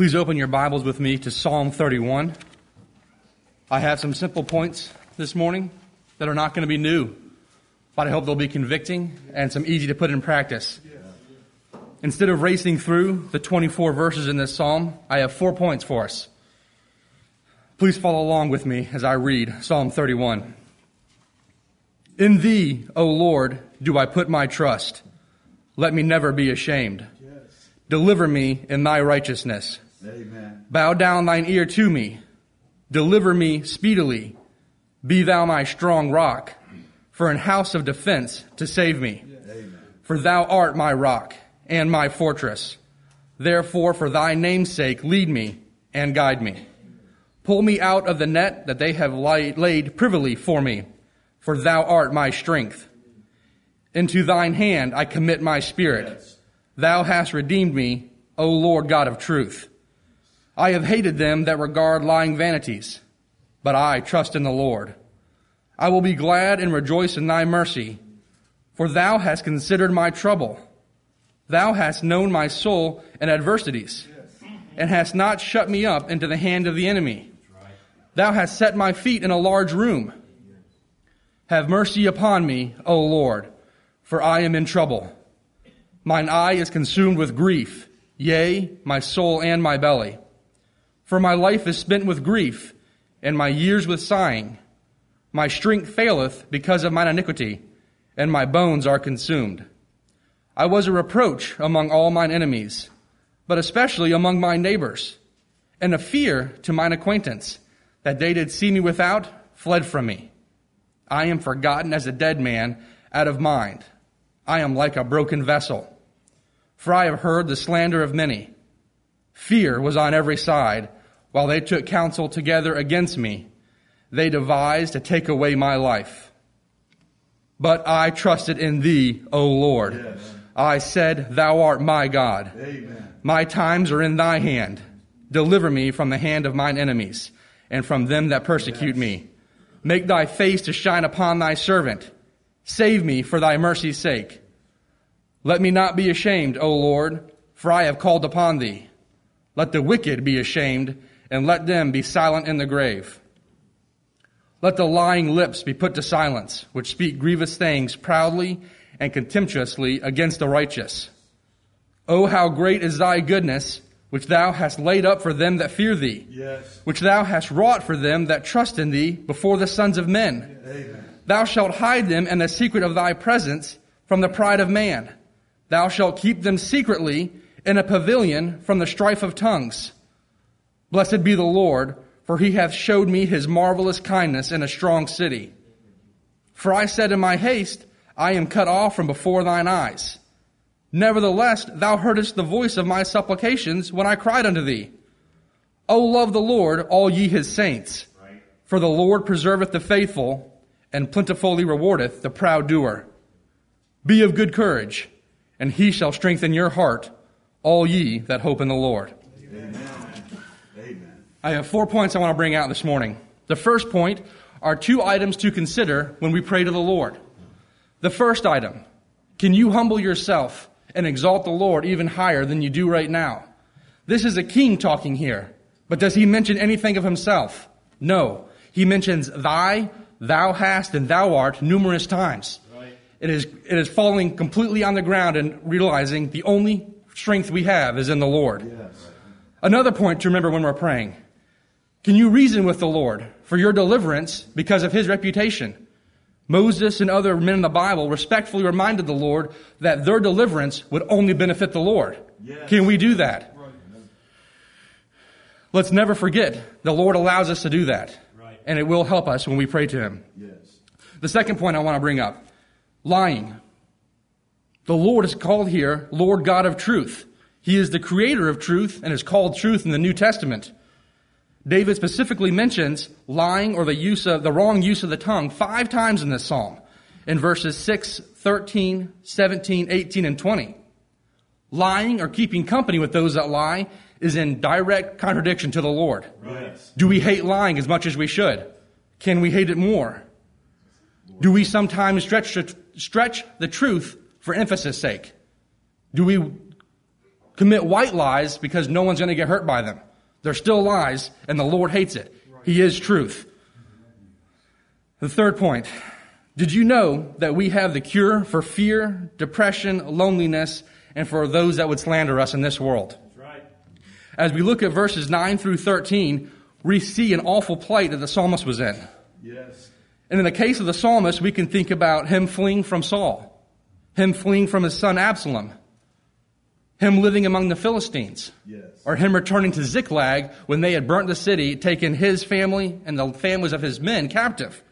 Please open your Bibles with me to Psalm 31. I have some simple points this morning that are not going to be new, but I hope they'll be convicting and some easy to put in practice. Instead of racing through the 24 verses in this psalm, I have four points for us. Please follow along with me as I read Psalm 31. In thee, O Lord, do I put my trust. Let me never be ashamed. Deliver me in thy righteousness. Amen. Bow down thine ear to me. Deliver me speedily. Be thou my strong rock, for an house of defense to save me. Amen. For thou art my rock and my fortress. Therefore, for thy name's sake, lead me and guide me. Pull me out of the net that they have laid, privily for me, for thou art my strength. Into thine hand I commit my spirit. Yes. Thou hast redeemed me, O Lord God of truth. I have hated them that regard lying vanities, but I trust in the Lord. I will be glad and rejoice in thy mercy, for thou hast considered my trouble. Thou hast known my soul in adversities, and hast not shut me up into the hand of the enemy. Thou hast set my feet in a large room. Have mercy upon me, O Lord, for I am in trouble. Mine eye is consumed with grief, yea, my soul and my belly. For my life is spent with grief, and my years with sighing. My strength faileth because of mine iniquity, and my bones are consumed. I was a reproach among all mine enemies, but especially among my neighbors, and a fear to mine acquaintance, that they did see me without, fled from me. I am forgotten as a dead man out of mind. I am like a broken vessel. For I have heard the slander of many. Fear was on every side, while they took counsel together against me. They devised to take away my life. But I trusted in thee, O Lord. Yes. I said, Thou art my God. Amen. My times are in thy hand. Deliver me from the hand of mine enemies and from them that persecute me. Make thy face to shine upon thy servant. Save me for thy mercy's sake. Let me not be ashamed, O Lord, for I have called upon thee. Let the wicked be ashamed, and let them be silent in the grave. Let the lying lips be put to silence, which speak grievous things proudly and contemptuously against the righteous. O how great is thy goodness, which thou hast laid up for them that fear thee, Yes. which thou hast wrought for them that trust in thee before the sons of men. Amen. Thou shalt hide them in the secret of thy presence from the pride of man. Thou shalt keep them secretly in a pavilion from the strife of tongues. Blessed be the Lord, for he hath showed me his marvelous kindness in a strong city. For I said in my haste, I am cut off from before thine eyes. Nevertheless, thou heardest the voice of my supplications when I cried unto thee. O love the Lord, all ye his saints. For the Lord preserveth the faithful, and plentifully rewardeth the proud doer. Be of good courage, and he shall strengthen your heart, all ye that hope in the Lord. Amen. I have four points I want to bring out this morning. The first point are two items to consider when we pray to the Lord. The first item, can you humble yourself and exalt the Lord even higher than you do right now? This is a king talking here, but does he mention anything of himself? No. He mentions thy, thou hast, and thou art numerous times. It is, it is falling completely on the ground and realizing the only strength we have is in the Lord. Yes. Another point to remember when we're praying. Can you reason with the Lord for your deliverance because of his reputation? Moses and other men in the Bible respectfully reminded the Lord that their deliverance would only benefit the Lord. Yes. Can we do that? Let's never forget the Lord allows us to do that. Right. And it will help us when we pray to him. Yes. The second point I want to bring up lying. The Lord is called here Lord God of truth. He is the creator of truth and is called truth in the New Testament. David specifically mentions lying or the use of the wrong use of the tongue five times in this psalm in verses 6, 13, 17, 18, and 20. Lying or keeping company with those that lie is in direct contradiction to the Lord. Yes. Do we hate lying as much as we should? Can we hate it more? Do we sometimes stretch, stretch the truth for emphasis sake? Do we commit white lies because no one's going to get hurt by them. They're still lies, and the Lord hates it. He is truth. The third point did you know that we have the cure for fear, depression, loneliness, and for those that would slander us in this world? Right. As we look at verses 9 through 13, we see an awful plight that the psalmist was in. Yes. And in the case of the psalmist, we can think about him fleeing from Saul, him fleeing from his son Absalom, him living among the Philistines, Yes. or him returning to Ziklag when they had burnt the city, taken his family and the families of his men captive.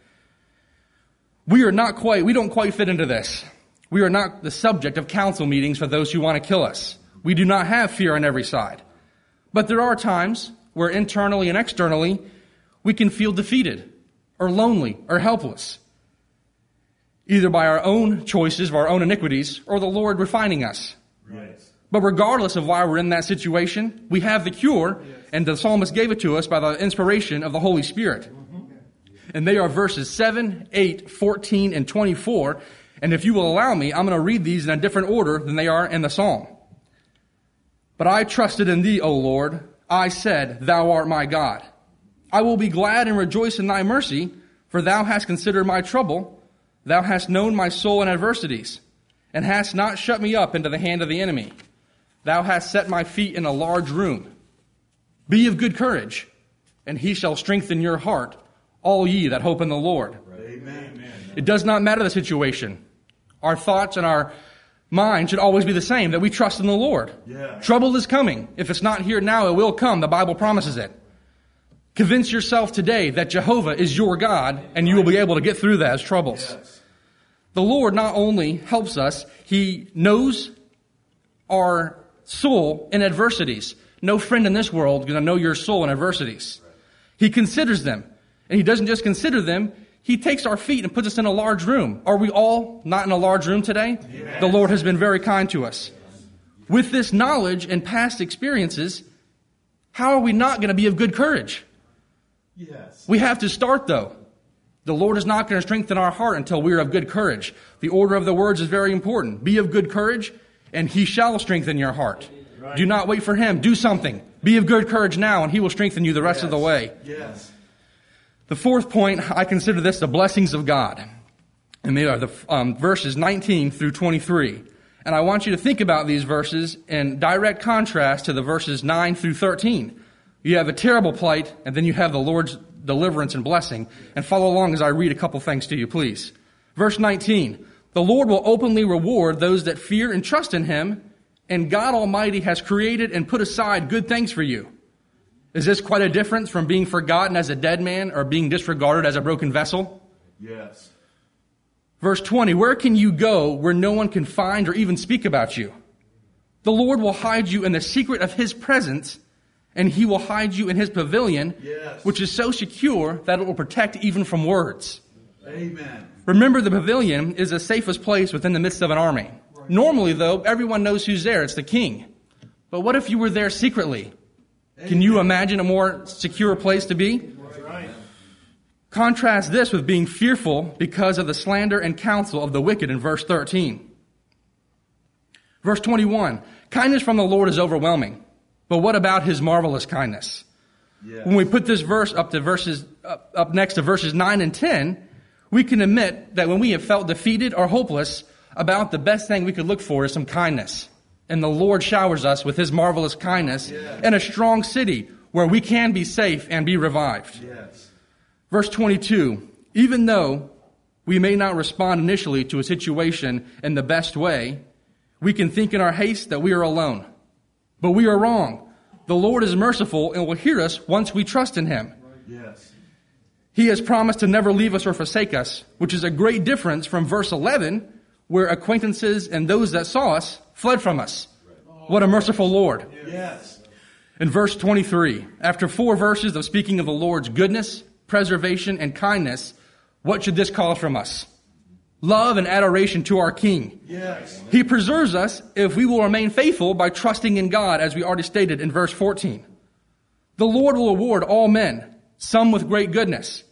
We are not quite, we don't quite fit into this. We are not the subject of council meetings for those who want to kill us. We do not have fear on every side. But there are times where internally and externally we can feel defeated or lonely or helpless. Either by our own choices, of our own iniquities, or the Lord refining us. Right. But regardless of why we're in that situation, we have the cure, and the psalmist gave it to us by the inspiration of the Holy Spirit. And they are verses 7, 8, 14, and 24. And if you will allow me, I'm going to read these in a different order than they are in the psalm. But I trusted in thee, O Lord. I said, Thou art my God. I will be glad and rejoice in thy mercy, for thou hast considered my trouble. Thou hast known my soul in adversities, and hast not shut me up into the hand of the enemy. Thou hast set my feet in a large room. Be of good courage, and he shall strengthen your heart, all ye that hope in the Lord. Amen. It does not matter the situation. Our thoughts and our mind should always be the same, that we trust in the Lord. Yeah. Trouble is coming. If it's not here now, it will come. The Bible promises it. Convince yourself today that Jehovah is your God, and you will be able to get through those troubles. Yes. The Lord not only helps us, He knows our soul in adversities. No friend in this world is going to know your soul in adversities. He considers them. And He doesn't just consider them, He takes our feet and puts us in a large room. Are we all not in a large room today? The Lord has been very kind to us. With this knowledge and past experiences, how are we not going to be of good courage? Yes. We have to start though. The Lord is not going to strengthen our heart until we are of good courage. The order of the words is very important. Be of good courage, and he shall strengthen your heart. Right. Do not wait for him. Do something. Be of good courage now, and he will strengthen you the rest of the way. Yes. The fourth point, I consider this the blessings of God. And they are the um, verses 19 through 23. And I want you to think about these verses in direct contrast to the verses 9 through 13. You have a terrible plight, and then you have the Lord's deliverance and blessing. And follow along as I read a couple things to you, please. Verse 19. The Lord will openly reward those that fear and trust in him, and God Almighty has created and put aside good things for you. Is this quite a difference from being forgotten as a dead man or being disregarded as a broken vessel? Yes. Verse 20, where can you go where no one can find or even speak about you? The Lord will hide you in the secret of his presence, and he will hide you in his pavilion, Yes. which is so secure that it will protect even from words. Amen. Remember, the pavilion is the safest place within the midst of an army. Normally, though, everyone knows who's there. It's the king. But what if you were there secretly? Can you imagine a more secure place to be? Right. Contrast this with being fearful because of the slander and counsel of the wicked in verse 13. Verse 21 Kindness from the Lord is overwhelming, but what about his marvelous kindness? When we put this verse up to verses up, up next to verses 9 and 10, we can admit that when we have felt defeated or hopeless, about the best thing we could look for is some kindness. And the Lord showers us with his marvelous kindness Yes. in a strong city where we can be safe and be revived. Yes. Verse 22 Even though we may not respond initially to a situation in the best way, we can think in our haste that we are alone. But we are wrong. The Lord is merciful and will hear us once we trust in Him. Yes. He has promised to never leave us or forsake us, which is a great difference from verse 11, where acquaintances and those that saw us fled from us. What a merciful Lord. Yes. In verse 23, after four verses of speaking of the Lord's goodness, preservation, and kindness, what should this call from us? Love and adoration to our King. Yes. He preserves us if we will remain faithful by trusting in God, as we already stated in verse 14. The Lord will award all men, some with great goodness,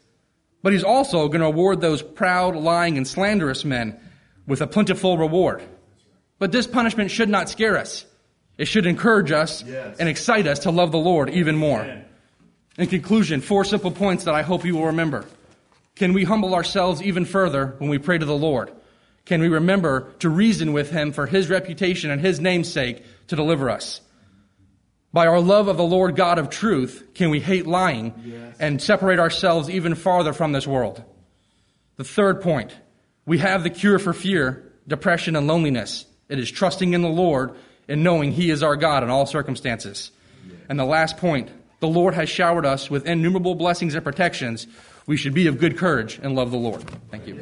but He's also going to award those proud, lying, and slanderous men with a plentiful reward. But this punishment should not scare us. It should encourage us Yes. and excite us to love the Lord even more. In conclusion, four simple points that I hope you will remember. Can we humble ourselves even further when we pray to the Lord? Can we remember to reason with Him for His reputation and His name's sake to deliver us? By our love of the Lord God of truth, can we hate lying Yes. and separate ourselves even farther from this world? The third point, we have the cure for fear, depression, and loneliness. It is trusting in the Lord and knowing He is our God in all circumstances. And the last point, the Lord has showered us with innumerable blessings and protections. We should be of good courage and love the Lord. Thank you.